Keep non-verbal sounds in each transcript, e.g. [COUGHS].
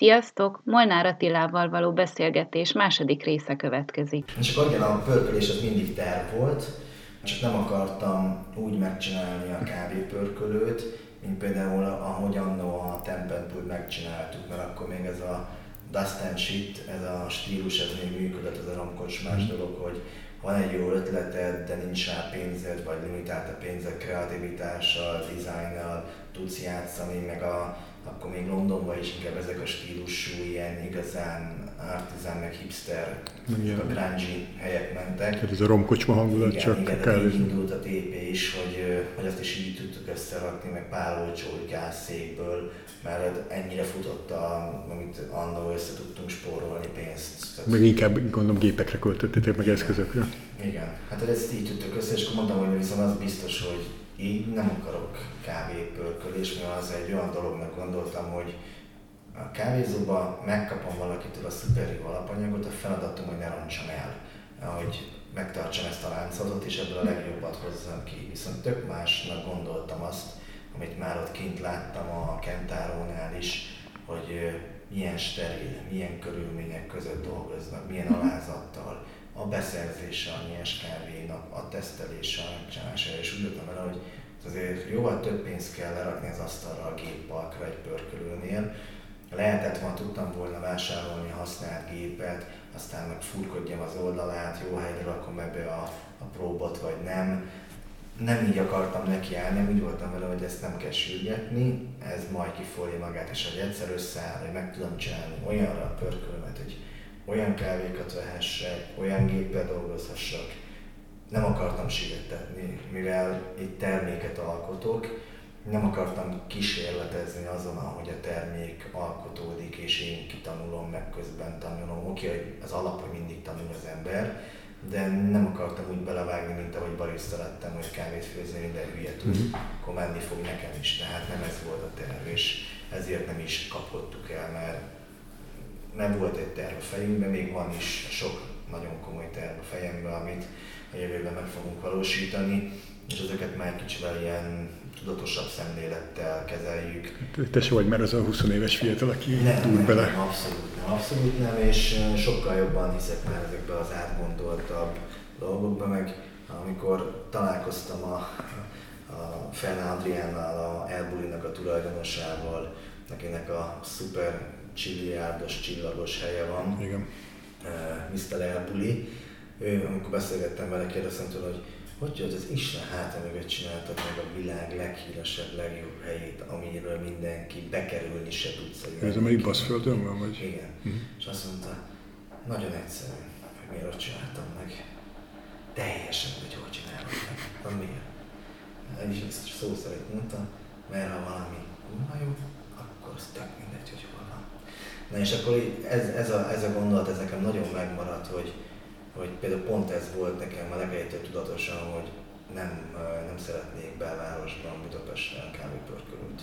Sziasztok! Molnár Attilával való beszélgetés második része következik. És akkor igen, a pörkölés az mindig terv volt, csak nem akartam úgy megcsinálni a kávépörkölőt, mint például ahogy annó a Tempetből megcsináltuk, mert akkor még ez a dust and shit, ez a stílus, ez még működött, ez a romkocsmás mhm. dolog, hogy van egy jó ötleted, de nincs rá pénzed, vagy limitált a pénzek kreativitással, dizájnnal, tudsz játszani, meg a, akkor még Londonban is inkább ezek a stílusú, ilyen igazán artisan, meg hipster, igen. a grungy helyek mentek. Tehát ez a romkocsma hangulat igen, csak igen, kell. Igen, indult a TP is, hogy, hogy azt is így tudtuk összerakni, meg pár olcsó székből, mert ennyire futott, a, amit annól össze tudtunk spórolni pénzt. Tehát, meg inkább gondolom gépekre költöttétek, meg eszközökre. Igen, hát ezt így tudtuk össze, és akkor mondtam, hogy viszont az biztos, hogy így nem akarok kávépörkölés, mert az egy olyan dolognak gondoltam, hogy a kávézóba megkapom valakitől a szuperjú alapanyagot, a feladatom, hogy ne roncsam el, hogy megtartsam ezt a láncolatot, és ebből a legjobbat hozzam ki. Viszont tök másnak gondoltam azt, amit már ott kint láttam a Kentárónál is, hogy milyen steril, milyen körülmények között dolgoznak, milyen alázattal, a beszerzése a nyers kávénak, a tesztelése, a megcsinálása, és úgy jöttem el, hogy azért jóval több pénzt kell lerakni az asztalra a géppalkra egy pörkölőnél, lehetett volna, tudtam volna vásárolni használt gépet, aztán meg furkodjam az oldalát, jó helyre rakom ebbe a, a próbot, vagy nem. Nem így akartam nekiállni, úgy voltam vele, hogy ezt nem kell sürgetni, ez majd kifolja magát, és hogy egyszer összeáll, hogy meg tudom csinálni olyanra a pörkölmet, hogy olyan kávékat vehessek, olyan géppel dolgozhassak. Nem akartam sietetni, mivel itt terméket alkotok, nem akartam kísérletezni azon, ahogy a termék alkotódik, és én kitanulom, meg közben tanulom. Oké, hogy az alap, hogy mindig tanul az ember, de nem akartam úgy belevágni, mint ahogy barista lettem, hogy kávét főzni, minden hülye tud, mm-hmm. akkor menni fog nekem is. Tehát nem ez volt a terv, és ezért nem is kapottuk el, mert nem volt egy terv a fejünkben, még van is sok nagyon komoly terv a fejemben, amit a jövőben meg fogunk valósítani, és ezeket már kicsivel ilyen tudatosabb szemlélettel kezeljük. Te se vagy már az a 20 éves fiatal, aki nem, túl bele. Nem, abszolút nem, abszolút nem, és sokkal jobban hiszek már ezekbe az átgondoltabb dolgokba, meg amikor találkoztam a, a Fern Adriánnal, a Elbulinak a tulajdonosával, akinek a szuper csilliárdos, csillagos helye van, Igen. Mr. Elbuli. Ő, amikor beszélgettem vele, kérdeztem tőle, hogy hogy jött az Isten háta mögött csináltad meg a világ leghíresebb, legjobb helyét, amiről mindenki bekerülni se tudsz. Ez amelyik Baszföldön van? Vagy? Igen. Uh-huh. És azt mondta, nagyon egyszerű, hogy miért ott csináltam meg. Teljesen, hogy hogy csinálom meg. Na miért? Én is ezt szó szerint mondtam, mert ha valami kurva jó, akkor az tök mindegy, hogy. Na és akkor ez, ez, a, ez a gondolat, ez nekem nagyon megmaradt, hogy, hogy például pont ez volt nekem a legelejétől tudatosan, hogy nem, nem szeretnék belvárosban, Budapesten kávépörkölőt.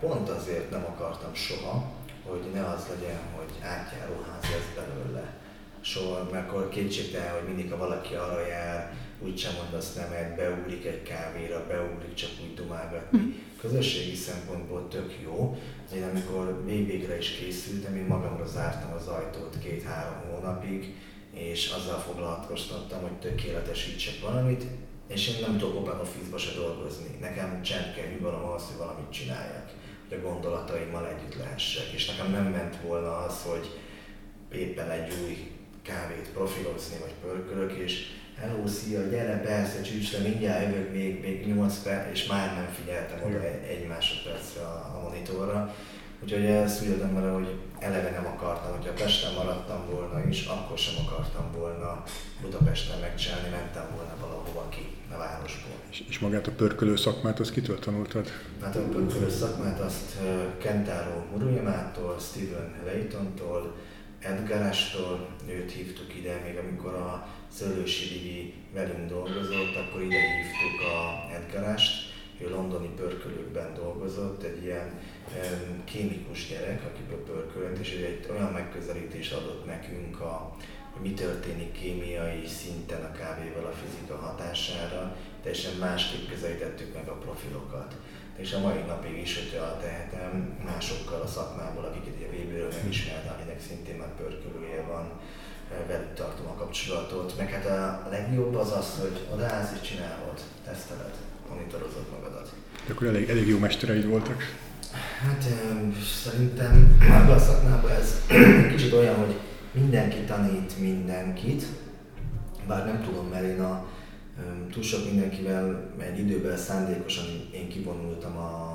Pont azért nem akartam soha, hogy ne az legyen, hogy átjáróház lesz belőle. Soha, mert akkor kétségtelen, hogy mindig, ha valaki arra jár, úgysem mondasz nemet, beugrik egy kávéra, beugrik csak úgy dumálgatni. Hm. Közösségi szempontból tök jó. Én amikor VB-re is készültem, én magamra zártam az ajtót két-három hónapig, és azzal foglalkoztattam, hogy tökéletesítsek valamit, és én nem tudok open office-ba se dolgozni. Nekem csend kell, nyugalom az, hogy valamit csináljak, hogy a gondolataimmal együtt lehessek. És nekem nem ment volna az, hogy éppen egy új kávét profilozni, vagy pörkölök, és hello, szia, gyere, persze, csücs le, mindjárt jövök még, még 8 perc, és már nem figyeltem oda egy, másodpercre a, a monitorra. Úgyhogy ezt úgy vele, hogy eleve nem akartam, hogyha Pesten maradtam volna is, akkor sem akartam volna Budapesten megcsinálni, mentem volna valahova ki a városból. És, és magát a pörkölő szakmát, azt kitől tanultad? Hát a pörkölő szakmát azt Kentaro Muruyamától, Steven Laytontól, Edgarástól, őt hívtuk ide, még amikor a Szőlősi Ligi velünk dolgozott, akkor ide hívtuk a Edgarást, ő londoni pörkölőkben dolgozott, egy ilyen kémikus gyerek, aki pörkölt, és egy olyan megközelítés adott nekünk a mi történik kémiai szinten a kávéval a fizika hatására, teljesen másképp közelítettük meg a profilokat. És a mai napig is, hogyha tehetem, másokkal a szakmából, akiket a VB-ről megismertem, akinek szintén nagy pörkölője van, velük tartom a kapcsolatot. Meg hát a legjobb az az, hogy odaállsz és csinálod, teszteled, monitorozod magadat. De akkor elég, elég jó mestereid voltak. Hát szerintem a szakmában ez kicsit olyan, hogy mindenki tanít mindenkit, bár nem tudom, mert én a, túl sok mindenkivel egy időben szándékosan én kivonultam a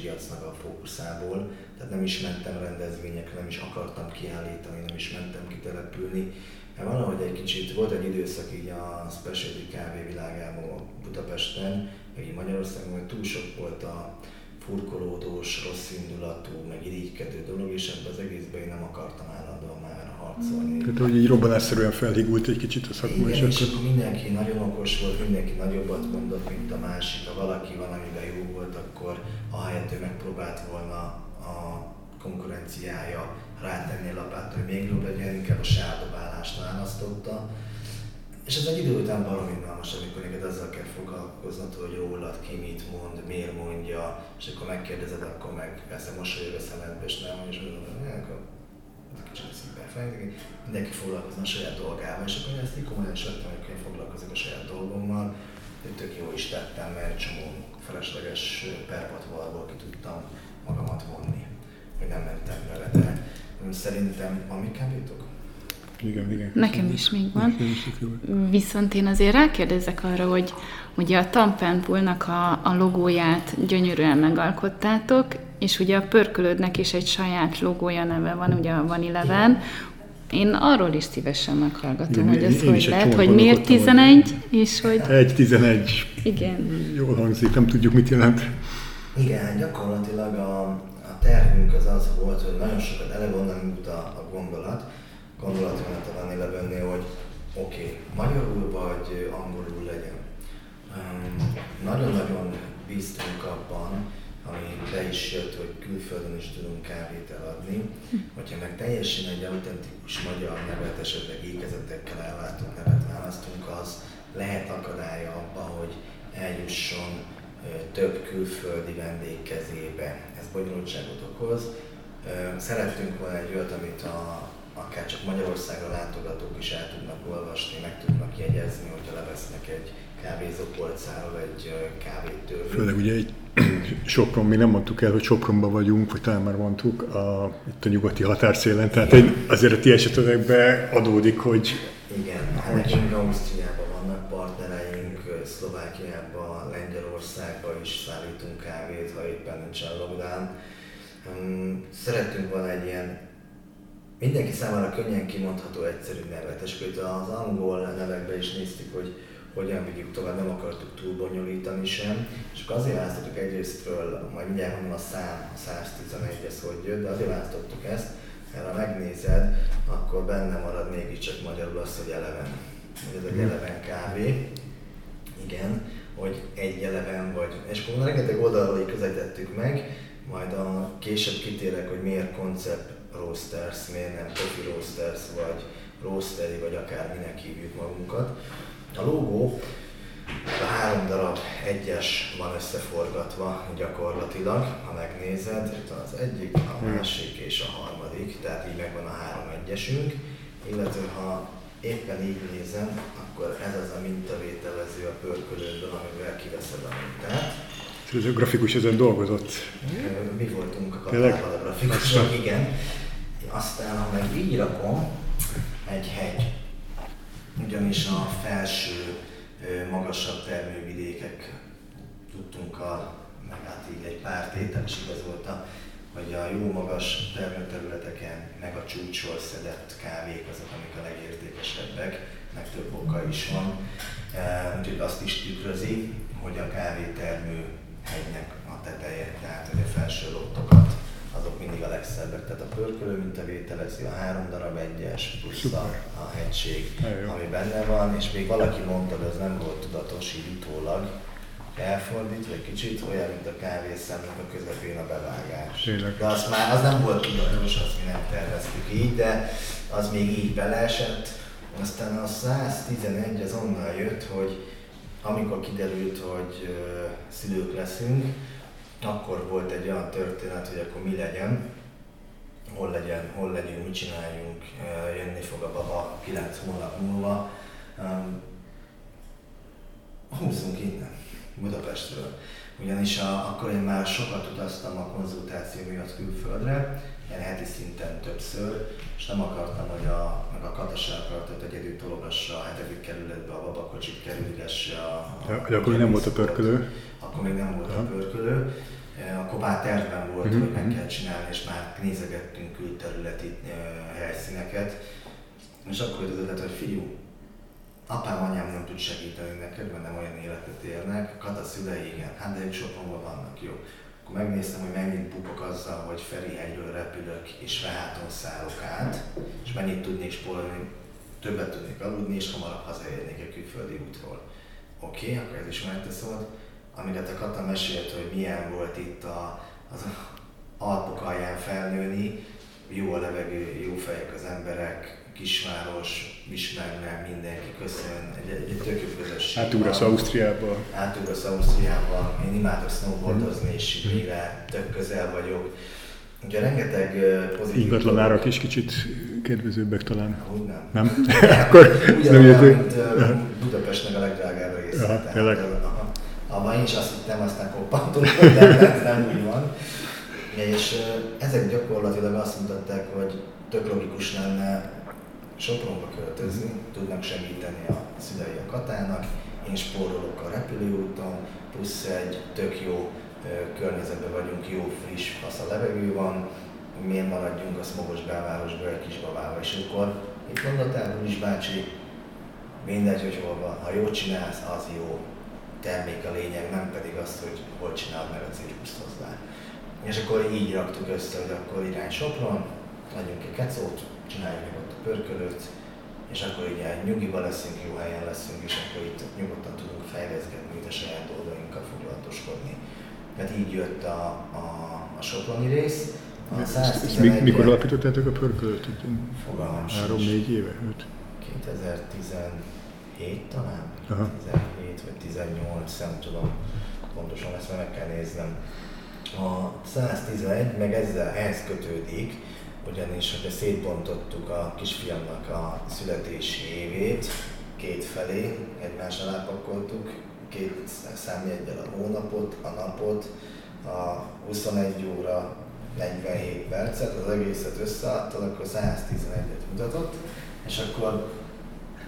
piacnak a fókuszából, tehát nem is mentem rendezvényekre, nem is akartam kiállítani, nem is mentem kitelepülni, mert valahogy egy kicsit volt egy időszak így a specialty kávé világában Budapesten, meg Magyarországon, hogy túl sok volt a, furkolódós, rossz indulatú, meg irigykedő dolog, és ebben az egészben én nem akartam állandóan már harcolni. Tehát, hogy így robbanásszerűen felhigult egy kicsit a szakma, és, és akkor... mindenki nagyon okos volt, mindenki nagyobbat mondott, mint a másik. Ha valaki valamiben jó volt, akkor ahelyett ő megpróbált volna a konkurenciája rátenni a lapát, hogy még jobb legyen, inkább a sárdobálást választotta és ez egy idő után baromi unalmas, amikor neked azzal kell foglalkoznod, hogy rólad ki mit mond, miért mondja, és akkor megkérdezed, akkor meg persze mosolyog a szemedbe, és nem és mondod, akkor kicsit szívben fejlődik, mindenki foglalkozna a saját dolgával, és akkor én ezt így komolyan is hogy én foglalkozok a saját dolgommal, hogy tök jó is tettem, mert csomó felesleges perpatvalból ki tudtam magamat vonni, hogy nem mentem vele, de szerintem, amik kábítok, igen, igen. Nekem is még van. Viszont én azért rákérdezek arra, hogy ugye a Tampenpoolnak a, a logóját gyönyörűen megalkottátok, és ugye a pörkölődnek is egy saját logója neve van, ugye a Van Eleven. Én arról is szívesen meghallgatom, Igen, hogy ez hogy lehet, hogy miért 11, hogy... és hogy... Egy 11. Igen. Jól hangzik, nem tudjuk, mit jelent. Igen, gyakorlatilag a, a tervünk az az volt, hogy nagyon sokat eleve onnan a, a gondolat, gondolatmenet a Van Elevennél, hogy oké, okay, magyarul vagy angolul legyen. nagyon-nagyon bíztunk abban, ami be is jött, hogy külföldön is tudunk kávét eladni, hogyha meg teljesen egy autentikus magyar nevet, esetleg ékezetekkel ellátott nevet választunk, az lehet akadálya abban, hogy eljusson több külföldi vendég kezébe. Ez bonyolultságot okoz. Szerettünk volna egy olyat, amit a akár csak Magyarországra látogatók is el tudnak olvasni, meg tudnak jegyezni, hogyha levesznek egy kávézópolcáról egy kávétől. Főleg ugye egy [CLEARS THROAT] Sopron, mi nem mondtuk el, hogy Sopronban vagyunk, vagy talán már mondtuk, a, itt a nyugati határszélen, tehát egy, azért a ti esetekben adódik, hogy... Igen, hát nekünk Ausztriában vannak partnereink, Szlovákiában, Lengyelországban is szállítunk kávét, ha éppen nincsen lockdown. Szerettünk volna egy ilyen mindenki számára könnyen kimondható egyszerű nevet, és az angol nevekbe is néztük, hogy hogyan vigyük tovább, nem akartuk túl bonyolítani sem, és akkor azért választottuk egyrésztről, majd mindjárt mondom a szám, a 111 ez hogy jött, de azért választottuk ezt, mert ha megnézed, akkor benne marad mégiscsak magyarul az, hogy eleven. Hogy ez egy eleven kávé, igen, hogy egy eleven vagy. És akkor rengeteg oldalról így közelítettük meg, majd a később kitérek, hogy miért koncept roasters, miért nem coffee roasters, vagy roasteri, vagy akár minek hívjuk magunkat. A logó a három darab egyes van összeforgatva gyakorlatilag, ha megnézed, itt az egyik, a másik és a harmadik, tehát így megvan a három egyesünk, illetve ha éppen így nézem, akkor ez az a mintavételező a pörkölődből, amivel kiveszed a mintát. Ez a grafikus ezen dolgozott. Mi voltunk a kapában a grafikusok, igen. Aztán, ha meg így rakom, egy hegy. Ugyanis a felső, magasabb termővidékek tudtunk a, meg hát így egy pár tétel is igazolta, hogy a jó magas termőterületeken, meg a csúcsról szedett kávék azok, amik a legértékesebbek, meg több oka is van. Úgyhogy azt is tükrözi, hogy a kávétermő hegynek a teteje, tehát hogy a felső lottokat azok mindig a legszebbek. Tehát a pörkölő mintavételezi a három darab egyes, plusz a, a hegység, ami benne van, és még valaki mondta, de ez nem volt tudatos így utólag, elfordítva egy kicsit, olyan, mint a kávészemnek a közepén a bevágás. Tényleg. De az már az nem volt tudatos, azt mi nem terveztük így, de az még így beleesett. Aztán a 111 az onnan jött, hogy amikor kiderült, hogy szülők leszünk, akkor volt egy olyan történet, hogy akkor mi legyen, hol legyen, hol legyünk, mit csináljunk, jönni fog a baba 9 hónap múlva. Húzzunk innen, Budapestről. Ugyanis a, akkor én már sokat utaztam a konzultáció miatt külföldre, ilyen heti szinten többször, és nem akartam, hogy a, meg a Katasa akart, hogy egyedül tologassa a hetedik kerületbe, a babakocsit kerülgesse a... a ja, akkor még nem volt a pörkölő. Akkor még nem volt ja. a pörkölő. Akkor már tervben volt, mm-hmm. hogy meg kell csinálni, és már nézegettünk külterületi helyszíneket. És akkor jött az ötlet, hogy fiú, apám, anyám nem tud segíteni neked, mert nem olyan életet élnek, Kata szülei igen, hát de ők Sopronban vannak, jó akkor megnéztem, hogy mennyit bukok azzal, hogy Ferihegyről repülök és Reháton szállok át, és mennyit tudnék spórolni, többet tudnék aludni, és hamarabb hazaérnék a külföldi útról. Oké, okay, akkor ez is megteszod. Amire a Kata mesélt, hogy milyen volt itt a, az Alpok alján felnőni, jó a levegő, jó fejek az emberek, kisváros, ismerne mindenki, köszön, egy, egy, egy tök jó közösség. Átugrasz Ausztriába. Átugrasz Ausztriába, én imádok snowboardozni, és végre tök közel vagyok. Ugye rengeteg pozitív... Ingatlan árak is kicsit kedvezőbbek talán. Úgy nem. Nem? [LAUGHS] [LAUGHS] Akkor Ugyanolyan, mint Budapestnek a legdrágább része. Aha, tényleg. Abban én is azt hittem, aztán koppantottam, de ez nem úgy van. És ezek gyakorlatilag azt mutatták, hogy tök logikus lenne Sopronba költözni, tudnak segíteni a szülei a Katának, én spórolok a repülőúton, plusz egy tök jó környezetben vagyunk, jó, friss, fasz a levegő van, miért maradjunk a smogos belvárosba, egy kis babába, és akkor itt mondottál, is bácsi, mindegy, hogy hol van, ha jól csinálsz, az jó, termék a lényeg, nem pedig azt, hogy hol csinálod meg a cirkuszt hozzá. És akkor így raktuk össze, hogy akkor irány Sopron, adjunk egy kecót, csináljuk meg pörkölőt, és akkor ugye nyugiba leszünk, jó helyen leszünk, és akkor itt nyugodtan tudunk fejleszgetni, itt a saját dolgainkkal foglalatoskodni. Tehát így jött a, a, a soproni rész. A ezt, mikor alapítottátok a pörkölőt? Fogalmam Három-négy éve? Öt? 2017 talán? Aha. 17 vagy 18, nem tudom pontosan, ezt meg kell néznem. A 111 meg ezzel ehhez kötődik, ugyanis hogyha szétbontottuk a kisfiamnak a születési évét két felé, egymás alá pakoltuk, két számjegyel a hónapot, a napot, a 21 óra 47 percet, az egészet összeadtad, akkor 111-et mutatott, és akkor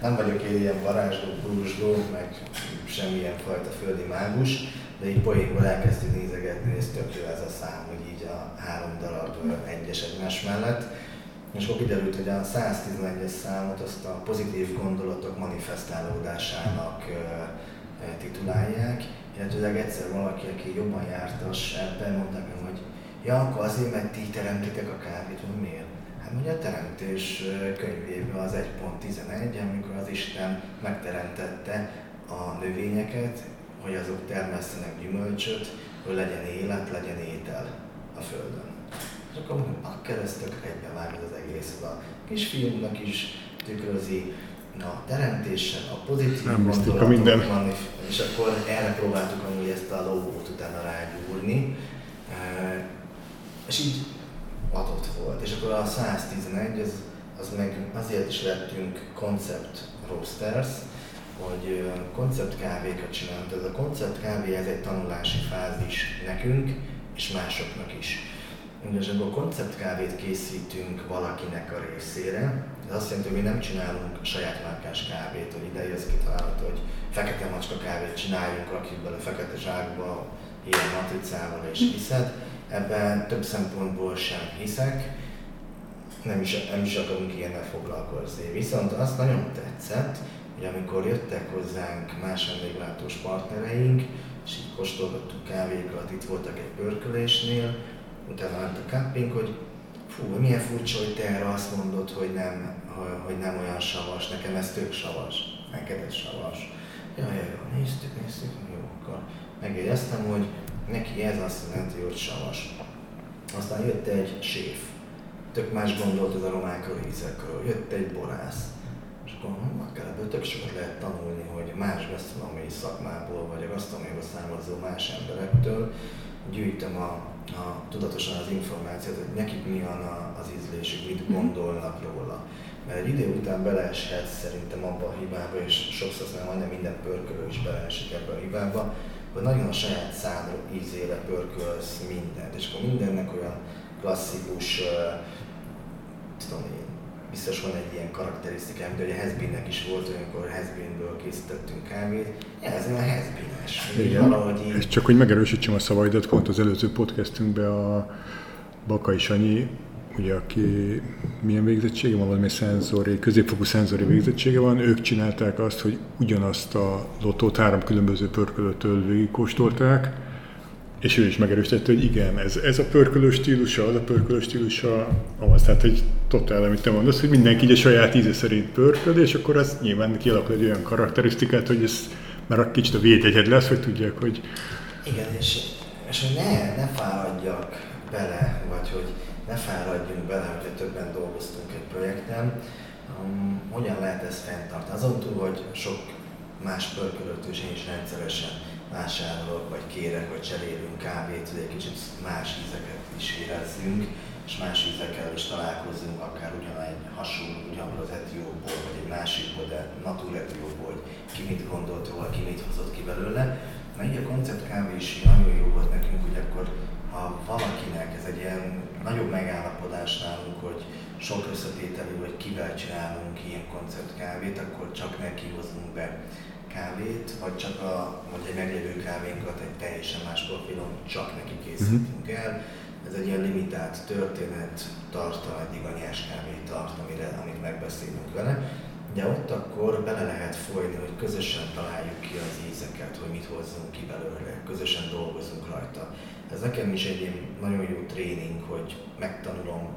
nem vagyok én ilyen varázsló, brúzsló, meg semmilyen fajta földi mágus, de így poénból elkezdtük nézegetni, és tök jó ez a szám, hogy így a három darab egyes egymás mellett. És akkor kiderült, hogy a 111-es számot azt a pozitív gondolatok manifestálódásának titulálják, illetőleg egyszer valaki, aki jobban jártas ebben, mondta meg, hogy ja, akkor azért, mert ti teremtitek a kávét, hogy miért? Hát ugye a teremtés könyvében az 1.11, amikor az Isten megteremtette a növényeket, hogy azok termesztenek gyümölcsöt, hogy legyen élet, legyen étel a Földön. És akkor mondom, a keresztök egybevág az egész. A kisfiúnak is tükrözi a teremtésen, a pozitív gondolatok, minden. Van, és akkor erre próbáltuk amúgy ezt a logót utána rágyúrni, és így adott volt. És akkor a 111, az, az meg azért is lettünk concept roasters, hogy konceptkávékat csinálunk. Ez a konceptkávé ez egy tanulási fázis nekünk és másoknak is. Igazából konceptkávét készítünk valakinek a részére, ez azt jelenti, hogy mi nem csinálunk saját márkás kávét, hogy ide jössz kitalálod, hogy fekete macska kávét csináljunk, rakjuk bele fekete zsákba, ilyen matricával és hiszed. Ebben több szempontból sem hiszek, nem is, nem is akarunk ilyennel foglalkozni. Viszont azt nagyon tetszett, hogy amikor jöttek hozzánk más vendéglátós partnereink, és így kóstolgattuk kávékat, itt voltak egy pörkölésnél, utána ment a camping, hogy fú, milyen furcsa, hogy te erre azt mondod, hogy nem, hogy nem olyan savas, nekem ez tök savas, neked ez savas. Ja, ja, ja, néztük, néztük, jó, akkor megjegyeztem, hogy neki ez azt jelenti, hogy savas. Aztán jött egy séf, tök más gondolt az aromákról, ízekről. Jött egy borász, akkor ebből tök sokat lehet tanulni, hogy más gasztronómiai szakmából, vagy a gasztronómiából származó más emberektől gyűjtöm a, a, tudatosan az információt, hogy nekik mi van az ízlésük, mit mhm. gondolnak róla. Mert egy idő után beleeshet szerintem abba a hibába, és sokszor szerintem majdnem minden pörkölő is beleesik ebbe a hibába, hogy nagyon a saját szád ízére pörkölsz mindent, és akkor mindennek olyan klasszikus, uh, tudom én, biztos van egy ilyen karakterisztikám, de a Hezbinnek is volt olyan, amikor Hezbinből készítettünk kávét, ez a Hezbines. Igen. És csak hogy megerősítsem a szavaidat, pont az előző podcastünkben a Bakai Sanyi ugye, aki milyen végzettsége van, valami szenzori, középfokú szenzori végzettsége van, ők csinálták azt, hogy ugyanazt a lotót három különböző pörkölőtől végigkóstolták, és ő is megerősítette, hogy igen, ez, ez a pörkölő stílusa, az a pörkölő stílusa, az, tehát hogy totál, amit te mondasz, hogy mindenki így a saját íze szerint pörköl, és akkor az nyilván kialakul egy olyan karakterisztikát, hogy ez már a kicsit a védjegyed lesz, hogy tudják, hogy... Igen, és, és hogy ne, ne fáradjak bele, vagy hogy ne fáradjunk bele, hogyha többen dolgoztunk egy projekten, um, hogyan lehet ezt fenntartani. Azon túl, hogy sok más pörkölőtől is én is rendszeresen vásárolok, vagy kérek, vagy cserélünk kávét, hogy egy kicsit más ízeket is érezzünk, és más ízekkel is találkozunk, akár ugyanegy hasonló, ugyanabból az etióból, vagy egy másikból, de natur etióból, hogy ki mit gondolt róla, ki mit hozott ki belőle. Na így a koncept kávé is nagyon jó volt nekünk, hogy akkor ha valakinek ez egy ilyen nagyobb megállapodás nálunk, hogy sok összetételű, vagy kivel csinálunk ilyen konceptkávét, akkor csak neki hozunk be kávét, vagy csak a, vagy egy meglévő kávénkat egy teljesen más profilon csak neki készítünk uh-huh. el. Ez egy ilyen limitált történet tartal, eddig a nyers kávét tart, amire, amit megbeszélünk vele. De ott akkor bele lehet folyni, hogy közösen találjuk ki az ízeket, hogy mit hozzunk ki belőle, közösen dolgozunk rajta. Ez nekem is egy nagyon jó tréning, hogy megtanulom,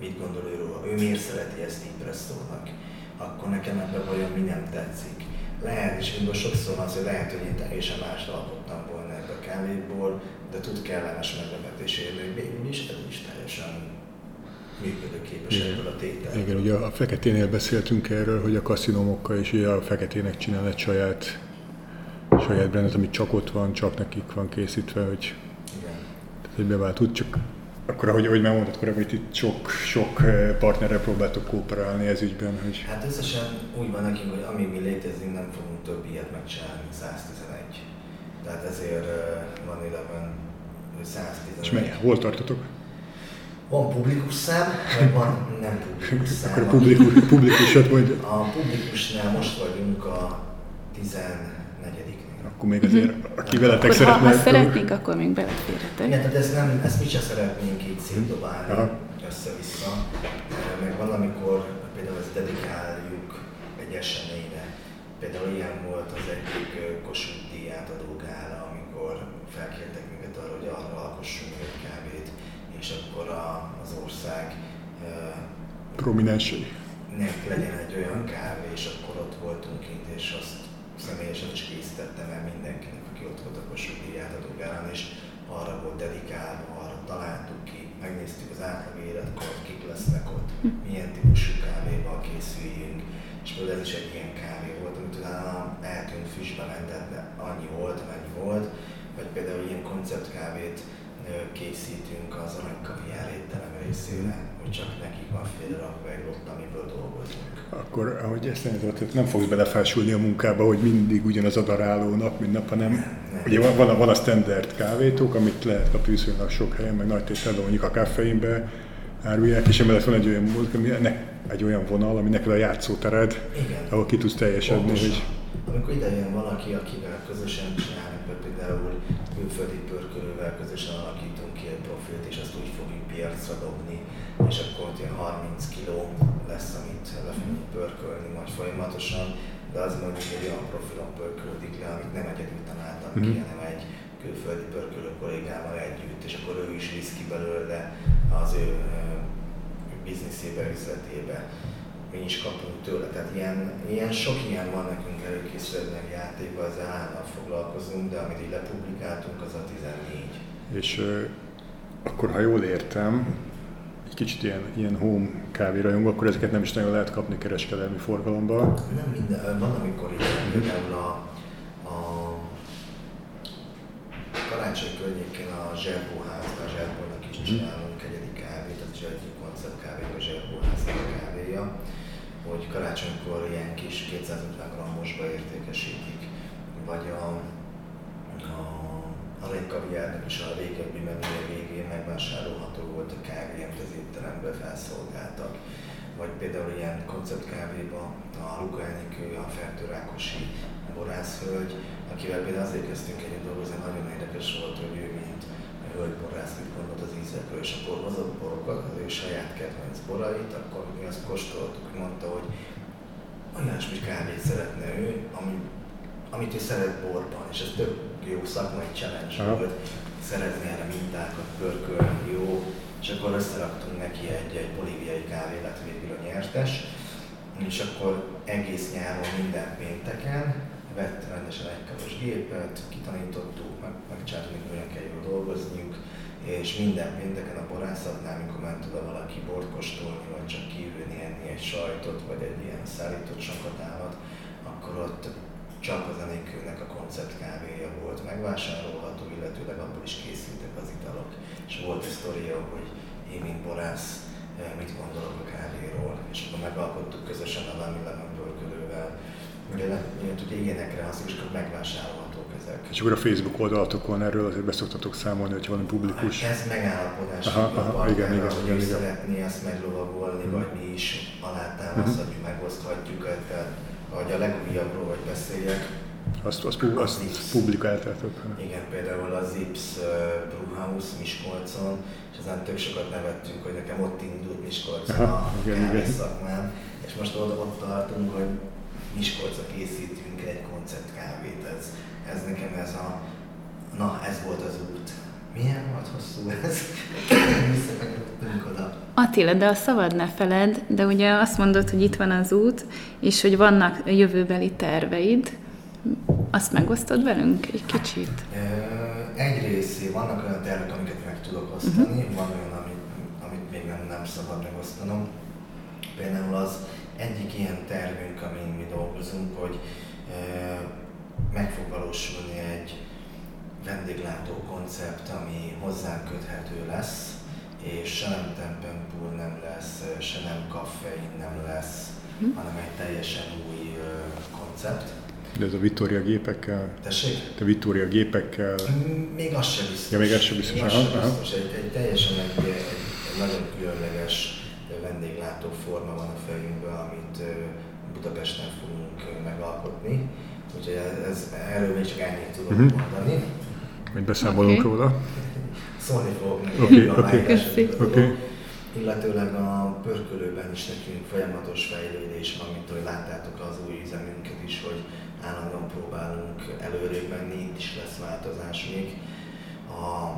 mit gondol ő róla, ő miért szereti ezt impresszónak, akkor nekem ebben vajon mi nem tetszik. Lehet, és mindig sokszor az, hogy lehet, hogy én teljesen más alkottam volna ebből a kávéból, de tud kellemes meglepetés érni, hogy is ez is teljesen működőképes ebből a tétel. Igen, ugye a feketénél beszéltünk erről, hogy a kaszinomokkal is ugye a feketének csinál egy saját saját brandet, ami csak ott van, csak nekik van készítve, hogy hogy bevált út, csak akkor, ahogy, ahogy már mondtad korábban, hogy itt sok, sok eh, partnerrel próbáltok kooperálni ez ügyben, hogy... Hát összesen úgy van nekünk, hogy amíg mi létezünk, nem fogunk több ilyet megcsinálni, 111. Tehát ezért eh, van 11, 111. És mely, hol tartotok? Van publikus szám, vagy van nem publikus szám. [LAUGHS] Akkor a publikus, publikusat vagy... A publikusnál most vagyunk a 10 akkor még azért, uh-huh. aki veletek akkor szeretne... Ha, ha szeretnénk, akkor még beleférhetek. Igen, tehát ezt, nem, ezt mi sem szeretnénk így szétdobálni uh-huh. össze-vissza. Meg van, amikor például ezt dedikáljuk egy eseményre. Például ilyen volt az egyik Kossuth díj átadó gála, amikor felkértek minket arra, hogy arra alkossunk egy kávét, és akkor a, az ország prominensei. legyen egy olyan kávé, és akkor ott voltunk kint, és azt személyesen is készítettem el mindenkinek, aki ott volt a Kossuth átadógárán, és arra volt dedikálva, arra találtuk ki, megnéztük az átlag életkort, kik lesznek ott, milyen típusú kávéval készüljünk, és például ez is egy ilyen kávé volt, amit utána eltűnt füstbe mentett, annyi volt, amennyi volt, vagy például ilyen konceptkávét készítünk az aranykaviár étterem részére, hogy csak nekik van félrakva egy ott, amiből dolgozunk. Akkor, ahogy ezt mondtad, nem fogsz belefásulni a munkába, hogy mindig ugyanaz a daráló nap, mint nap, hanem nem, ugye van, van, a, van a standard kávétók, amit lehet kapni viszonylag sok helyen, meg nagy tételben mondjuk a kaffeinbe árulják, és emellett van egy olyan, ami egy olyan vonal, ami neked a játszótered, Igen. ahol ki tudsz teljesedni. Hogy... Amikor ide jön valaki, akivel közösen csinálunk, például külföldi pörkölővel közösen alakítunk ki egy profilt, és azt úgy fogjuk piacra dobni, és akkor ott ilyen 30 kiló lesz, amit le fogunk pörkölni majd folyamatosan, de az mondjuk egy olyan profilon pörkölődik le, amit nem egyedül találtam mm-hmm. ki, mhm. hanem egy külföldi pörkölő kollégával együtt, és akkor ő is visz ki belőle az ő bizniszébe, üzletébe mi is kapunk tőle. Tehát ilyen, ilyen sok ilyen van nekünk előkészülő játékban, az állandóan foglalkozunk, de amit így lepublikáltunk, az a 14. És uh, akkor, ha jól értem, egy kicsit ilyen, ilyen home kávérajongó, akkor ezeket nem is nagyon lehet kapni kereskedelmi forgalomban. Nem minden, van amikor igen, például a, a karácsony környékén a Zserbóház, a Zserbónak is mhm. csinálunk egyedik kávét, az egyik koncept kávé, a Zserbóház kávéja, hogy karácsonykor ilyen kis 250 grammosba értékesítik, vagy a, a aranykaviárnak is a régebbi menüje végén megvásárolható volt a kávé, amit az étterembe felszolgáltak. Vagy például ilyen konceptkávéba a Luka Enikő, a Fertőrákosi borászhölgy, akivel például azért kezdtünk együtt dolgozni, nagyon érdekes volt, hogy ő mint hölgyborász mit gondolt az ízekről, és akkor hozott borokat, az ő saját kedvenc borait, akkor mi azt kóstoltuk, mondta, hogy olyasmi kávét szeretne ő, ami, amit ő szeret borban, és ez tök jó szakmai challenge Aha. volt, szeretné erre mintákat pörkölni, jó, és akkor összeraktunk neki egy, egy bolíviai kávé lett végül a nyertes, és akkor egész nyáron minden pénteken vett rendesen egy kapos gépet, kitanítottuk, meg, megcsináltuk, hogy hogyan kell dolgozniuk, és minden pénteken a borászatnál, amikor ment oda valaki bort kóstolni, vagy csak kívülni enni egy sajtot, vagy egy ilyen szállított sakatálat, akkor ott csak az Enikőnek a koncept kávéja volt megvásárolható, illetőleg abból is készültek az italok. És volt egy sztoria, hogy én, mint borász, eh, mit gondolok a kávéról, és akkor megalkottuk közösen a Lami Lemon Ugye, ugye ilyenekre az is megvásárolhatók ezek. És akkor a Facebook oldalatokon erről azért beszoktatok számolni, hogy valami publikus. Hát ez megállapodás, aha, aha, igen, igen, igen, igen, igen. szeretné ezt meglovagolni, uh-huh. vagy mi is alátámaszthatjuk, uh-huh. megoszthatjuk, tehát vagy a legújabbról vagy beszéljek. Azt, azt, azt, azt Zips. publikáltátok. Igen, például az Zips uh, Brewhouse Miskolcon, és aztán tök sokat nevettünk, hogy nekem ott indult Miskolcon a igen, szakmán, és most ott, ott tartunk, hogy Miskolcra készítünk egy koncept kávét, ez, ez nekem ez a, na ez volt az út. Milyen volt hosszú ez? [COUGHS] oda. Attila, de a szavad ne feled, de ugye azt mondod, hogy itt van az út, és hogy vannak jövőbeli terveid. Azt megosztod velünk egy kicsit? Egy részé, vannak olyan tervek, amiket meg tudok osztani, uh-huh. van olyan, amit, amit még nem, nem szabad megosztanom. Például az egyik ilyen tervünk, amin mi dolgozunk, hogy meg fog valósulni egy vendéglátó koncept, ami hozzánk köthető lesz, és se nem Tempenpool nem lesz, se nem kaffein nem lesz, hm. hanem egy teljesen új koncept. De ez a Vittoria gépekkel? Tessék? A Vittoria gépekkel? Még az sem biztos. Ja, még az sem biztos. Még az sem biztos. Egy, egy teljesen egy, egy, egy nagyon különleges vendéglátó forma van a fejünkben, Budapesten fogunk megalkotni. Úgyhogy ez, erről még csak ennyit tudok uh-huh. mondani. Majd beszámolunk okay. róla [LAUGHS] szólni fog okay, a okay, okay. Illetőleg a pörkölőben is nekünk folyamatos fejlődés van, mint hogy láttátok az új üzemünket is, hogy állandóan próbálunk előrébb menni, itt is lesz változás még. A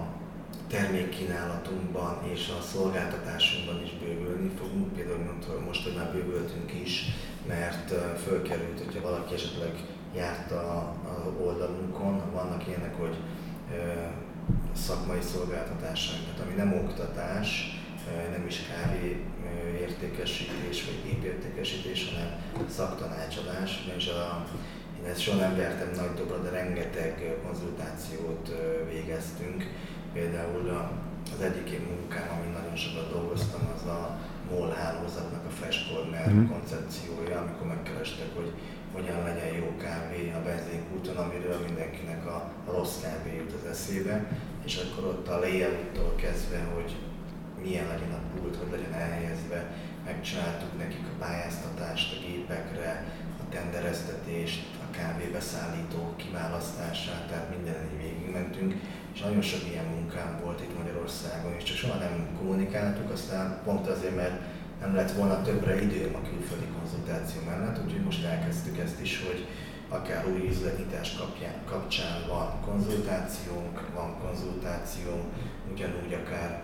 termékkínálatunkban és a szolgáltatásunkban is bővülni fogunk. Például most, hogy már bővültünk is, mert fölkerült, hogyha valaki esetleg járt a, a oldalunkon, vannak ilyenek, hogy szakmai szolgáltatásaink, tehát ami nem oktatás, nem is kávé értékesítés vagy gépértékesítés, hanem szaktanácsadás, és a, én ezt soha nem vertem nagy dobra, de rengeteg konzultációt végeztünk. Például az egyik én munkám, amin nagyon sokat dolgoztam, az a MOL hálózatnak a Fresh Corner mm. koncepciója, amikor megkerestek, hogy hogyan legyen jó kávé a benzinkúton, amiről mindenkinek a, rossz kávé jut az eszébe, és akkor ott a layouttól kezdve, hogy milyen legyen a pult, hogy legyen elhelyezve, megcsináltuk nekik a pályáztatást a gépekre, a tendereztetést, a kávébeszállító kiválasztását, tehát minden végig mentünk, és nagyon sok ilyen munkám volt itt Magyarországon, és csak soha nem kommunikáltuk, aztán pont azért, mert nem lett volna többre időm a külföldi konzultáció mellett, úgyhogy most elkezdtük ezt is, hogy akár új üzletnyitás kapcsán van konzultációnk, van konzultáció, ugyanúgy akár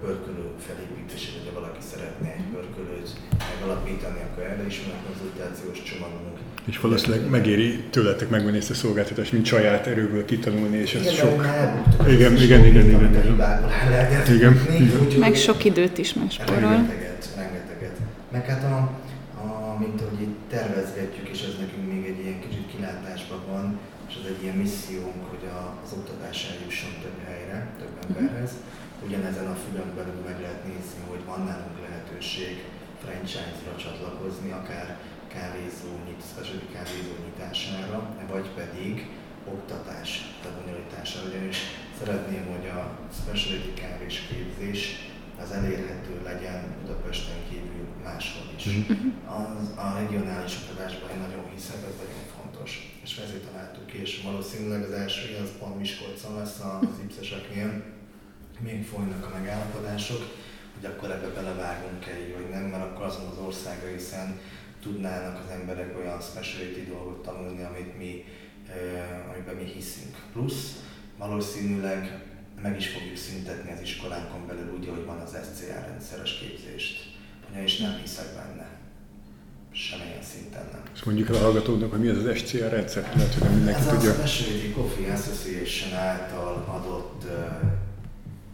pörkölő felépítését, hogyha valaki szeretne egy pörkölőt megalapítani, akkor erre is van a konzultációs csomagunk. És valószínűleg megéri tőletek megvenni ezt a szolgáltatást, mint saját erőből kitanulni, és ez igen, sok. Igen, igen, igen, igen, igen. Igen, igen. Meg sok időt is megspórol. Rengeteget, rengeteget. Meg hát a, mint hogy itt tervezgetjük, és ez nekünk még egy ilyen kicsit kilátásban van, és ez egy ilyen missziónk, hogy az oktatás eljusson több helyre, több emberhez. Ugyanezen a fülön belül meg lehet nézni, hogy van nálunk lehetőség franchise-ra csatlakozni, akár kávézó, nyit, specialty kávézó nyitására, vagy pedig oktatás lebonyolítására, ugyanis szeretném, hogy a specialty kávés képzés az elérhető legyen Budapesten kívül máshol is. Mm-hmm. Az, a regionális oktatásban én nagyon hiszek, ez nagyon fontos. És ezért találtuk és valószínűleg az első az pont Miskolcon lesz az ipszeseknél, még folynak a megállapodások, hogy akkor ebbe belevágunk-e vagy nem, mert akkor azon az országa, hiszen tudnának az emberek olyan specialty dolgot tanulni, amit mi, amiben mi hiszünk. Plusz valószínűleg meg is fogjuk szüntetni az iskolánkon belül úgy, hogy van az SCR rendszeres képzést. És nem hiszek benne. Semmilyen szinten nem. És mondjuk a hallgatóknak, hogy mi az az SCR rendszer, lehet, hogy nem mindenki Ez tudja. Ez a Specialty Coffee Association által adott uh,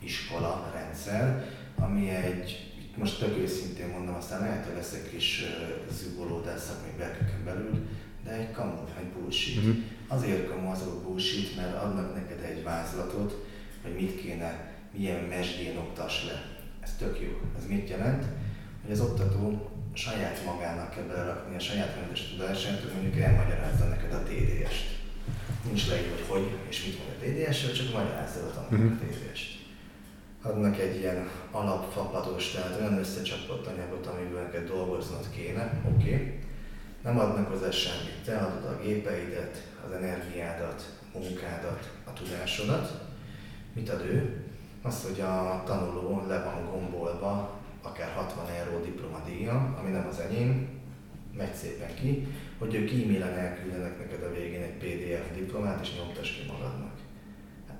iskola rendszer, ami egy most tök őszintén mondom, aztán lehet, hogy lesz egy kis uh, zübolódás szakmai berkeken belül, de egy kamu, egy bullshit. Uh-huh. Azért kamu az a bullshit, mert adnak neked egy vázlatot, hogy mit kéne, milyen mesdjén oktass le. Ez tök jó. Ez mit jelent? Hogy az oktató saját magának kell belerakni a saját rendes tudását, hogy mondjuk elmagyarázza neked a TDS-t. Nincs leírva, hogy hogy és mit mond a TDS-ről, csak magyarázza a uh-huh. a TDS-t adnak egy ilyen alapfapados, tehát olyan összecsapott anyagot, amiből neked dolgoznod kéne, oké. Okay. Nem adnak hozzá semmit. Te adod a gépeidet, az energiádat, munkádat, a tudásodat. Mit ad ő? Azt, hogy a tanuló le van gombolva, akár 60 euró diplomadíja, ami nem az enyém, megy szépen ki, hogy ők e-mailen elküldenek neked a végén egy PDF diplomát, és nyomtass ki magadnak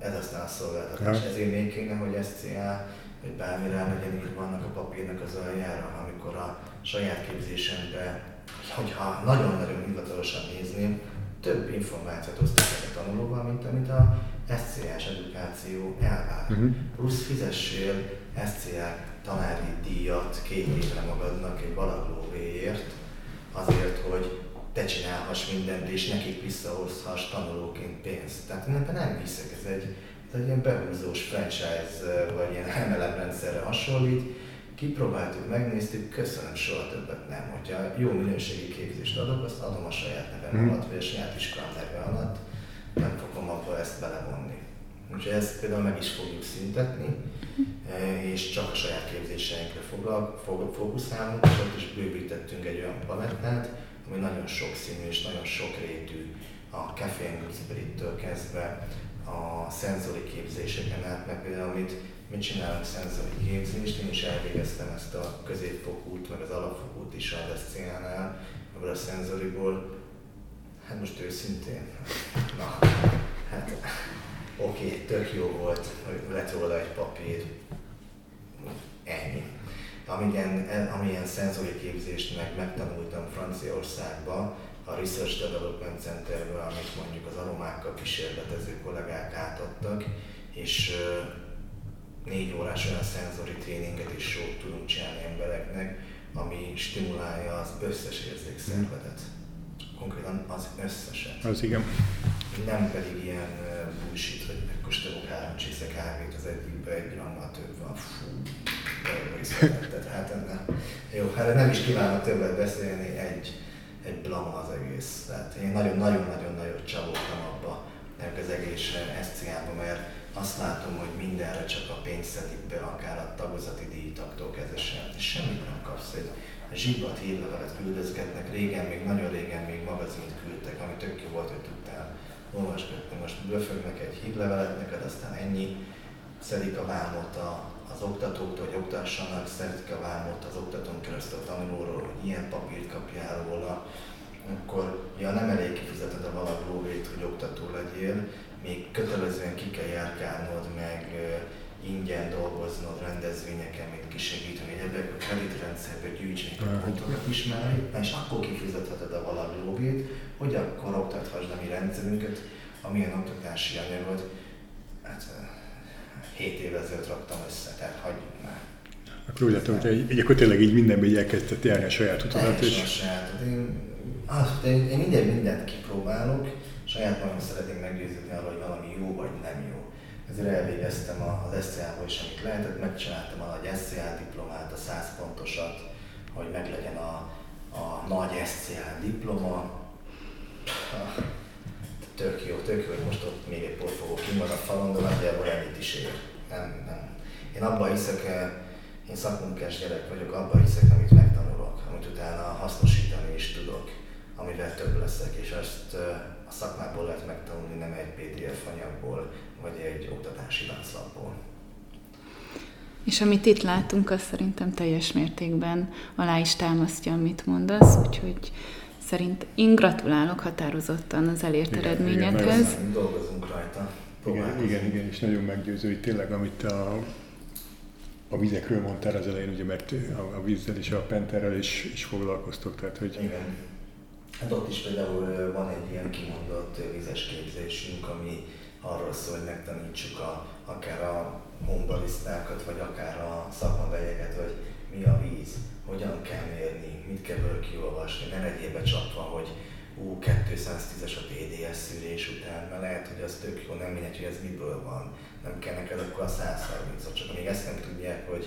ez aztán a szolgáltatás. Ja. Ezért még kéne, hogy SCA, vagy bármi rá legyen írva annak a papírnak az aljára, amikor a saját képzésembe, hogyha nagyon-nagyon hivatalosan nézném, több információt osztok a tanulóval, mint amit a SCA-s edukáció elvár. Uh-huh. Plusz fizessél SCA tanári díjat két évre magadnak egy balaglóvéért, azért, hogy te csinálhass mindent, és nekik visszahozhass tanulóként pénzt. Tehát én ebben nem hiszek, ez egy, ez egy ilyen behúzós franchise, vagy ilyen MLM rendszerre hasonlít. Kipróbáltuk, megnéztük, köszönöm, soha többet nem. Hogyha jó minőségi képzést adok, azt adom a saját nevem mm. alatt, vagy a saját iskolám neve alatt, nem fogom abba ezt belevonni. Úgyhogy ezt például meg is fogjuk szüntetni, és csak a saját képzéseinkre fókuszálunk, és ott is bővítettünk egy olyan palettát, ami nagyon sokszínű és nagyon sokrétű, a Café Angusbrittől kezdve a szenzori képzéseken át, meg például amit mi csinálunk szenzori képzést, én is elvégeztem ezt a középfokút, meg az alapfokút is a SCA-nál, ebből a szenzoriból, hát most őszintén, na, hát oké, okay, tök jó volt, hogy lett róla egy papír, ennyi amilyen, amilyen szenzori képzést meg megtanultam Franciaországba, a Research Development Centerből, amit mondjuk az aromákkal kísérletező kollégák átadtak, és négy órás olyan szenzori tréninget is sót tudunk csinálni embereknek, ami stimulálja az összes érzékszervedet. Konkrétan az összeset. Az igen. Nem pedig ilyen bullshit, hogy megkóstolok három csésze kávét az egyikbe, egy grammal több van. Fú, tehát hát nem. Jó, hát nem is kívánok többet beszélni, egy, egy blama az egész. Tehát én nagyon-nagyon-nagyon-nagyon csalódtam abba ennek az egész SCA-ba, mert azt látom, hogy mindenre csak a pénzt szedik be, akár a tagozati díjtaktól kezdve és semmit nem kapsz. Egy zsibbat hírlevelet küldözgetnek, régen, még nagyon régen még magazint küldtek, ami tök jó volt, hogy olvasgatni. Most böfögnek egy hírlevelet neked, aztán ennyi, szedik a vámot a az oktatóktól, hogy oktassanak, szeretik a vámot az oktatón keresztül a tanulóról, hogy ilyen papírt kapjál róla, akkor ja, nem elég kifizeted a valak lóvét, hogy oktató legyél, még kötelezően ki kell járkálnod, meg ingyen dolgoznod rendezvényeken, mint kisegíteni, hogy ebbe a kreditrendszerbe gyűjtseni a pontokat ismerni, és akkor kifizetheted a valami logét, hogy akkor oktathasd a mi rendszerünket, amilyen oktatási anyagot, hát 7 évvel ezelőtt raktam össze, tehát hagyjuk már. Akkor úgy látom, hogy így, akkor tényleg így mindenben így elkezdett járni a saját utadat. És... A saját. Én, azt, én, én minden mindent kipróbálok, saját magam szeretném meggyőzni arra, hogy valami jó vagy nem jó. Ezért elvégeztem az SCA-ból is, amit lehetett, megcsináltam a nagy SCA diplomát, a 100 pontosat, hogy meglegyen a, a nagy SCA diploma. Tök jó, tök jó, hogy most ott még egy porfogó kimar a falon, de nagyjából ennyit is ér. Nem, nem. Én abban hiszek, eh, én szakmunkás gyerek vagyok, abban hiszek, amit megtanulok, amit utána hasznosítani is tudok, amivel több leszek, és ezt eh, a szakmából lehet megtanulni, nem egy PDF anyagból, vagy egy oktatási lánclapból. És amit itt látunk, az szerintem teljes mértékben alá is támasztja, amit mondasz, úgyhogy szerint én gratulálok határozottan az elért igen, eredményekhez. Igen, dolgozunk rajta. Igen, igen, igen, és nagyon meggyőző, hogy tényleg amit a, a vizekről mondtál az elején, ugye, mert a, a vízzel és a penterrel is, is foglalkoztok, tehát hogy igen Hát ott is például van egy ilyen kimondott vizes képzésünk, ami arról szól, hogy megtanítsuk a, akár a hombalisztákat, vagy akár a szakmabelieket, hogy mi a víz, hogyan kell mérni, mit kell belőle kiolvasni, ne legyél becsapva, hogy ú, 210-es a PDS szűrés után, mert lehet, hogy az tök jó, nem mindegy, hogy ez miből van, nem kell neked akkor a 130 csak amíg ezt nem tudják, hogy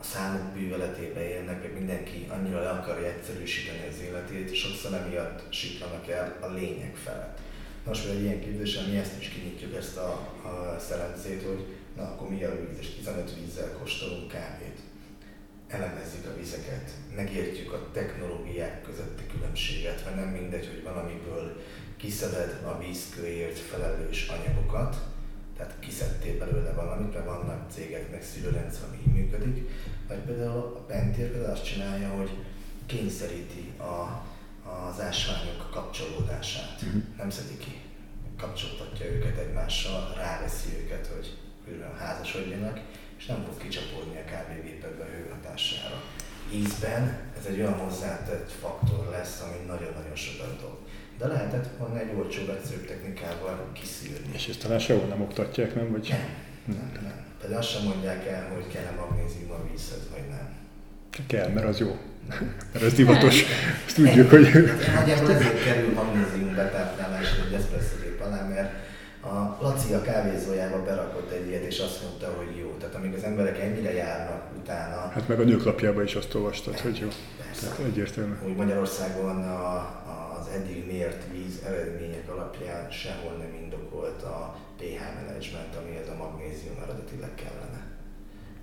a számok bűveletébe élnek, meg mindenki annyira le akarja egyszerűsíteni az életét, sokszor emiatt siklanak el a lényeg felett. Most egy ilyen képzésen mi ezt is kinyitjuk ezt a, a szerencét, hogy na akkor mi a víz, és 15 vízzel kóstolunk kávét. Elemezzük a vizeket, megértjük a technológiák közötti különbséget, mert nem mindegy, hogy valamiből kiszeded a vízkőért felelős anyagokat, tehát kiszedtél belőle valamit, mert vannak cégeknek szűrőrendszer, ami így működik, vagy például a Pentér például azt csinálja, hogy kényszeríti a, az ásványok kapcsolódását, uh-huh. nem szedi ki, kapcsoltatja őket egymással, ráveszi őket, hogy újra házasodjanak, és nem fog kicsapódni a kávégépekbe a hőhatására. Ízben ez egy olyan hozzátett faktor lesz, ami nagyon-nagyon sokat dob de lehetett volna egy olcsó egyszerűbb technikával kiszűrni. És ezt talán sehol nem oktatják, nem? Vagy... Nem, nem, nem. Pedig azt sem mondják el, hogy kell-e magnézium a vízhez, vagy nem. Kell, mert az jó. Mert ez divatos. Ezt tudjuk, hogy... Nagyjából ezért kerül magnézium betáplálás egy eszpresszogép alá, mert a Laci a kávézójába berakott egy ilyet, és azt mondta, hogy jó. Tehát amíg az emberek ennyire járnak utána... Hát meg a nők lapjába is azt olvastad, hogy jó. Persze. Tehát egyértelmű. Úgy Magyarországon a, a eddig mért víz eredmények alapján sehol nem indokolt a pH management, amihez a magnézium eredetileg kellene.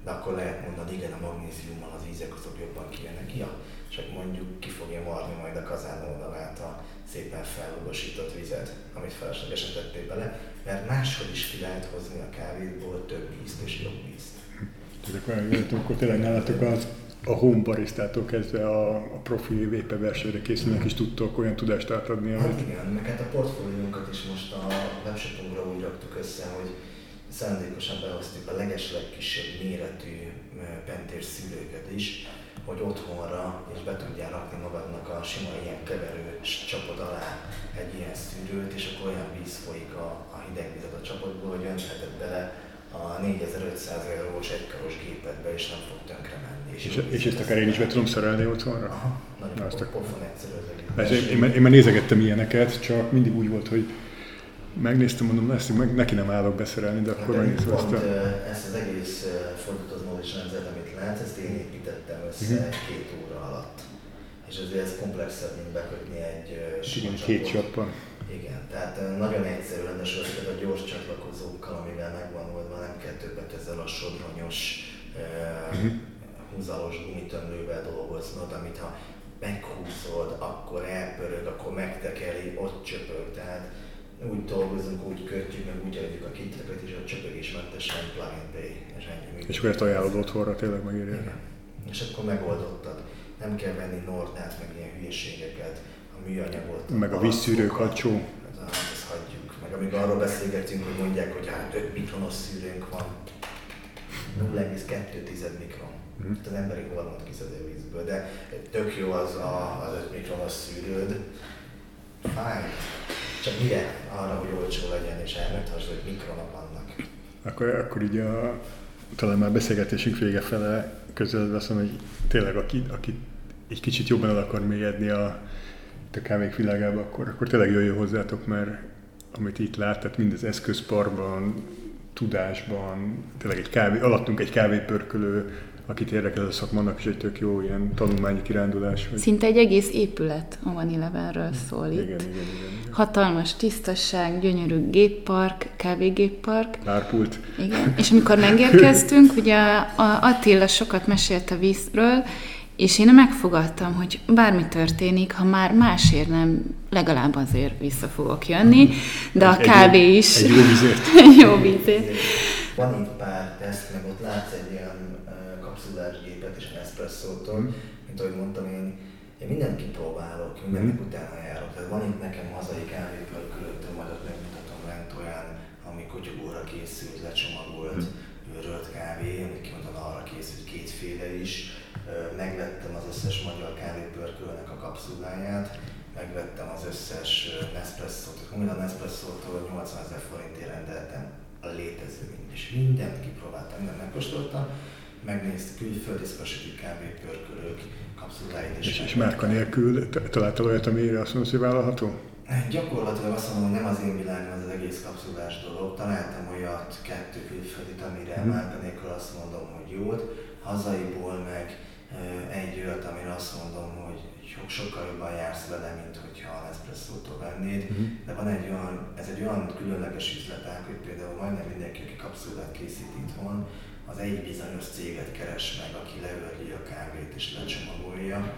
De akkor lehet mondani, igen, a magnéziummal az ízek azok jobban kijönnek. Ja, csak mondjuk ki fogja marni majd a kazán oldalát a szépen fellogosított vizet, amit feleslegesen tettél bele, mert máshol is ki lehet hozni a kávéból több vízt és jobb vízt. Tehát akkor tényleg nálatok az a home barisztától kezdve a, a profi VP versenyre készülnek is tudtok olyan tudást átadni, amit... Hát igen, meg hát a portfóliónkat is most a webshopunkra úgy raktuk össze, hogy szándékosan behoztuk a legeslegkisebb méretű pentér szűrőket is, hogy otthonra és be tudjál rakni magadnak a sima ilyen keverő csapod alá egy ilyen szűrőt, és akkor olyan víz folyik a, a hideg vizet a csapodból, hogy öntheted bele a 4500 eurós egykaros gépedbe, és nem fog tönkre menni. És, és, és ezt akár én is be tudom szerelni otthonra? Aha, nagyon azt a... pofon egyszerű az. Én, én, én már nézegettem ilyeneket, csak mindig úgy volt, hogy megnéztem, mondom, lesz, meg neki nem állok beszerelni, de akkor megnéztem ezt a... Ezt az egész fordított rendszert, amit látsz, ezt én építettem össze uh-huh. két óra alatt. És azért ez komplexebb, mint bekötni egy Igen, két csappan. Igen, tehát nagyon egyszerű lenne ezeket a gyors csatlakozókkal, amivel megvan oldva, nem kell többet ezzel a sodronyos, uh-huh. húzalos gumitömlővel dolgoznod, amit ha meghúzod, akkor elpörög, akkor megtekeri, ott csöpög. Tehát úgy dolgozunk, úgy kötjük, meg úgy adjuk a kitleket, és a csöpögésmentesen plug and pay. És, ennyi és akkor ezt ajánlod otthonra, tényleg megírja? És akkor megoldottad. Nem kell venni nordát, meg ilyen hülyeségeket a műanyagot. Meg a vízszűrő kacsó. Hát ezt hagyjuk. Meg amíg arról beszélgetünk, hogy mondják, hogy hát 5 mikronos szűrőnk van. 0,2 mikron. Mm. Az emberi hormont kiszed a vízből, de tök jó az a, az 5 mikronos szűrőd. Fáj. Csak mire? Arra, hogy olcsó legyen, és elmondhass, hogy mikronok vannak. Akkor, akkor így a, talán már beszélgetésünk vége fele közöldve azt mondom, hogy tényleg aki, aki egy kicsit jobban el akar mélyedni a, a kávék világába, akkor, akkor tényleg jöjjön hozzátok, mert amit itt lát, tehát mind az eszközparban, tudásban, tényleg egy kávé, alattunk egy kávépörkölő, akit érdekel a szakmának is egy tök jó ilyen tanulmányi kirándulás. Vagy... Szinte egy egész épület a Van Elevenről szól igen, itt. Igen, igen, igen. Hatalmas tisztaság, gyönyörű géppark, kávégéppark. Lárpult. Igen. És amikor megérkeztünk, ugye a Attila sokat mesélt a vízről, és én megfogadtam, hogy bármi történik, ha már másért nem, legalább azért vissza fogok jönni, de a kávé is. Egy jó vízért. [LAUGHS] egy jó vízért. Van itt pár teszt, meg ott látsz egy ilyen kapszulás gépet és Nespresso-tól, mm. mint ahogy mondtam, én, én mindent kipróbálok, mindennek mm. utána járok. Tehát van itt nekem hazai kávépörkölőtől, majd ott megmutatom lent olyan, ami kotyogóra készült, lecsomagolt, mm. őrölt kávé, amit kimondom arra készült kétféle is. Megvettem az összes magyar kávépörkölőnek a kapszuláját, megvettem az összes Nespresso-t, a Nespresso-tól 80 ezer forintért rendeltem a létező és mindent kipróbáltam, mindent megkóstoltam, megnéztük külföldi specialty kábépörkölők kapszuláit. És, és, és márka nélkül találtál olyat, amire azt mondod, hogy vállalható? Gyakorlatilag azt mondom, hogy nem az én világom az, az egész kapszulás dolog. Találtam olyat, kettő külföldit, amire hmm. márka nélkül azt mondom, hogy jót. Hazaiból meg egy olyat, amire azt mondom, hogy sok, sokkal jobban jársz vele, mint hogyha a Nespresso-tól vennéd. Mm-hmm. De van egy olyan, ez egy olyan különleges üzletág, hogy például majdnem mindenki, aki kapszulát készít itthon, az egy bizonyos céget keres meg, aki leörli a kávét és lecsomagolja.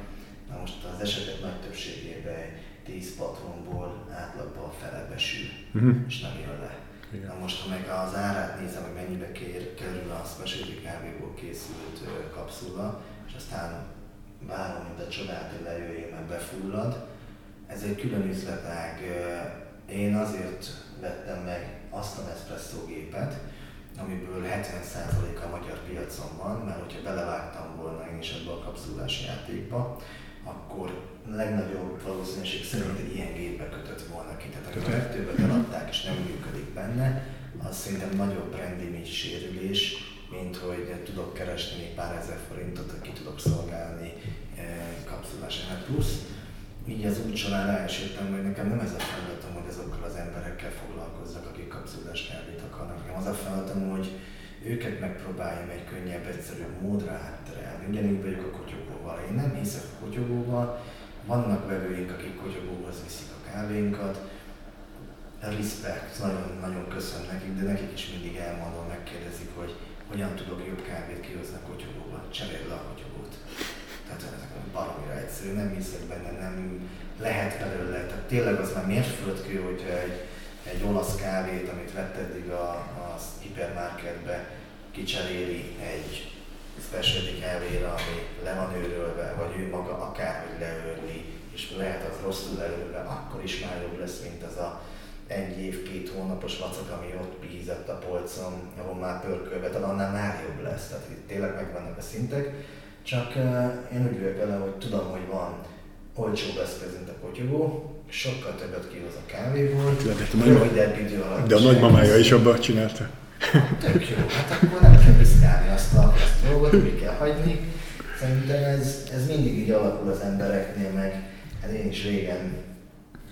Na most az esetek nagy többségében 10 patronból átlagban a fele besül, uh-huh. és nem jön le. Igen. Na most, ha meg az árát nézem, hogy mennyibe kér, kerül a specialty kávéból készült kapszula, és aztán várom, mint a csodát, hogy lejöjjön, meg befullad. Ez egy külön üzletág. Én azért vettem meg azt a Nespresso gépet, amiből 70% a magyar piacon van, mert hogyha belevágtam volna én is ebbe a kapszulás játékba, akkor legnagyobb valószínűség szerint egy ilyen gépbe kötött volna ki. Tehát amikor a legtöbbet eladták és nem működik benne, az szerintem nagyobb image sérülés, mint hogy tudok keresni pár ezer forintot, ki tudok szolgálni eh, kapszulás. Hát plusz, így az út során ráeséltem, hogy nekem nem ez a feladatom, hogy azokkal az emberekkel foglalkozzak, akik kapszulás kávét akarnak. Nekem az a feladatom, hogy őket megpróbáljam egy könnyebb, egyszerűbb módra átterelni. Ugyanígy vagyok a kotyogóval. Én nem hiszek a kotyogóval, vannak vevőink, akik kotyogóhoz viszik a kávénkat, respect, nagyon-nagyon köszönöm nekik, de nekik is mindig elmondom, megkérdezik, hogy hogyan tudok jobb kávét kihozni a kotyogóval, cseréld le a kotyogót. Tehát ez baromira egyszerű, nem hiszek benne, nem lehet belőle. Tehát tényleg az már mérföldkő, hogyha egy, egy olasz kávét, amit vett eddig a, a hipermarketbe, kicseréli egy specialty kávéra, ami le van őrölve, vagy ő maga akárhogy leőrli, és lehet az rosszul előve, akkor is már jobb lesz, mint az a egy év, két hónapos vacak, ami ott pihízett a polcon, ahol már pörkölve, annál már jobb lesz. Tehát itt tényleg megvannak a szintek. Csak uh, én úgy vagyok vele, hogy tudom, hogy van olcsóbb eszköz, mint a kotyogó, sokkal többet kihoz a kávéból, rövidebb idő alatt. De a nagymamája is abban csinálta. Tök jó, hát akkor nem kell piszkálni azt a, azt a dolgot, mi kell hagyni. Szerintem ez, ez mindig így alakul az embereknél, meg hát én is régen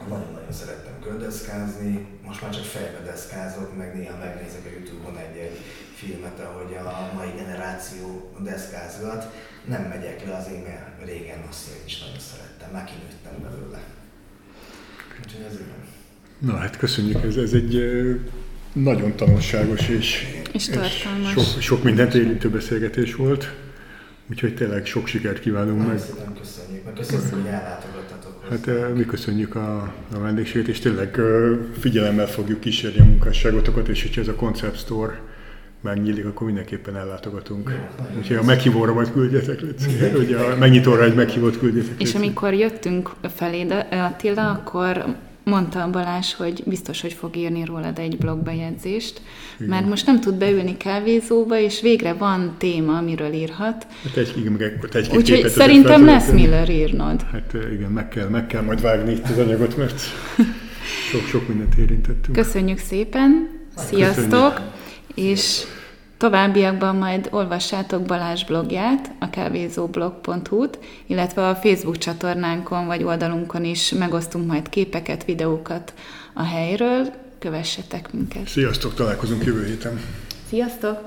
nagyon-nagyon szerettem gördeszkázni, most már csak fejbe deszkázok, meg néha megnézek a Youtube-on egy-egy filmet, ahogy a mai generáció deszkázgat. Nem megyek le azért, mert régen azt én is nagyon szerettem, már kinőttem belőle. Úgyhogy ez ilyen. Na hát köszönjük, ez, ez egy nagyon tanulságos és, és, és sok, sok mindent érintő beszélgetés volt. Úgyhogy tényleg sok sikert kívánunk meg. Szépen köszönjük, meg köszönjük, hogy ellátogattatok Hát mi köszönjük a, a vendégséget, és tényleg figyelemmel fogjuk kísérni a munkásságotokat, és hogyha ez a Concept Store megnyílik, akkor mindenképpen ellátogatunk. Jó, Úgyhogy a meghívóra majd küldjetek, hogy [LAUGHS] a megnyitóra egy meghívót küldjetek. És amikor jöttünk felé, de Attila, akkor mondta a Balázs, hogy biztos, hogy fog írni rólad egy blogbejegyzést, igen. mert most nem tud beülni kávézóba, és végre van téma, amiről írhat. Hát egy, igen, meg egy Úgyhogy szerintem lesz Miller írnod. Hát igen, meg kell, meg kell majd vágni itt az anyagot, mert [LAUGHS] sok-sok mindent érintettünk. Köszönjük szépen, sziasztok, Köszönjük. És Továbbiakban majd olvassátok Balázs blogját, a kávézóblog.hu-t, illetve a Facebook csatornánkon vagy oldalunkon is megosztunk majd képeket, videókat a helyről. Kövessetek minket! Sziasztok, találkozunk jövő héten! Sziasztok!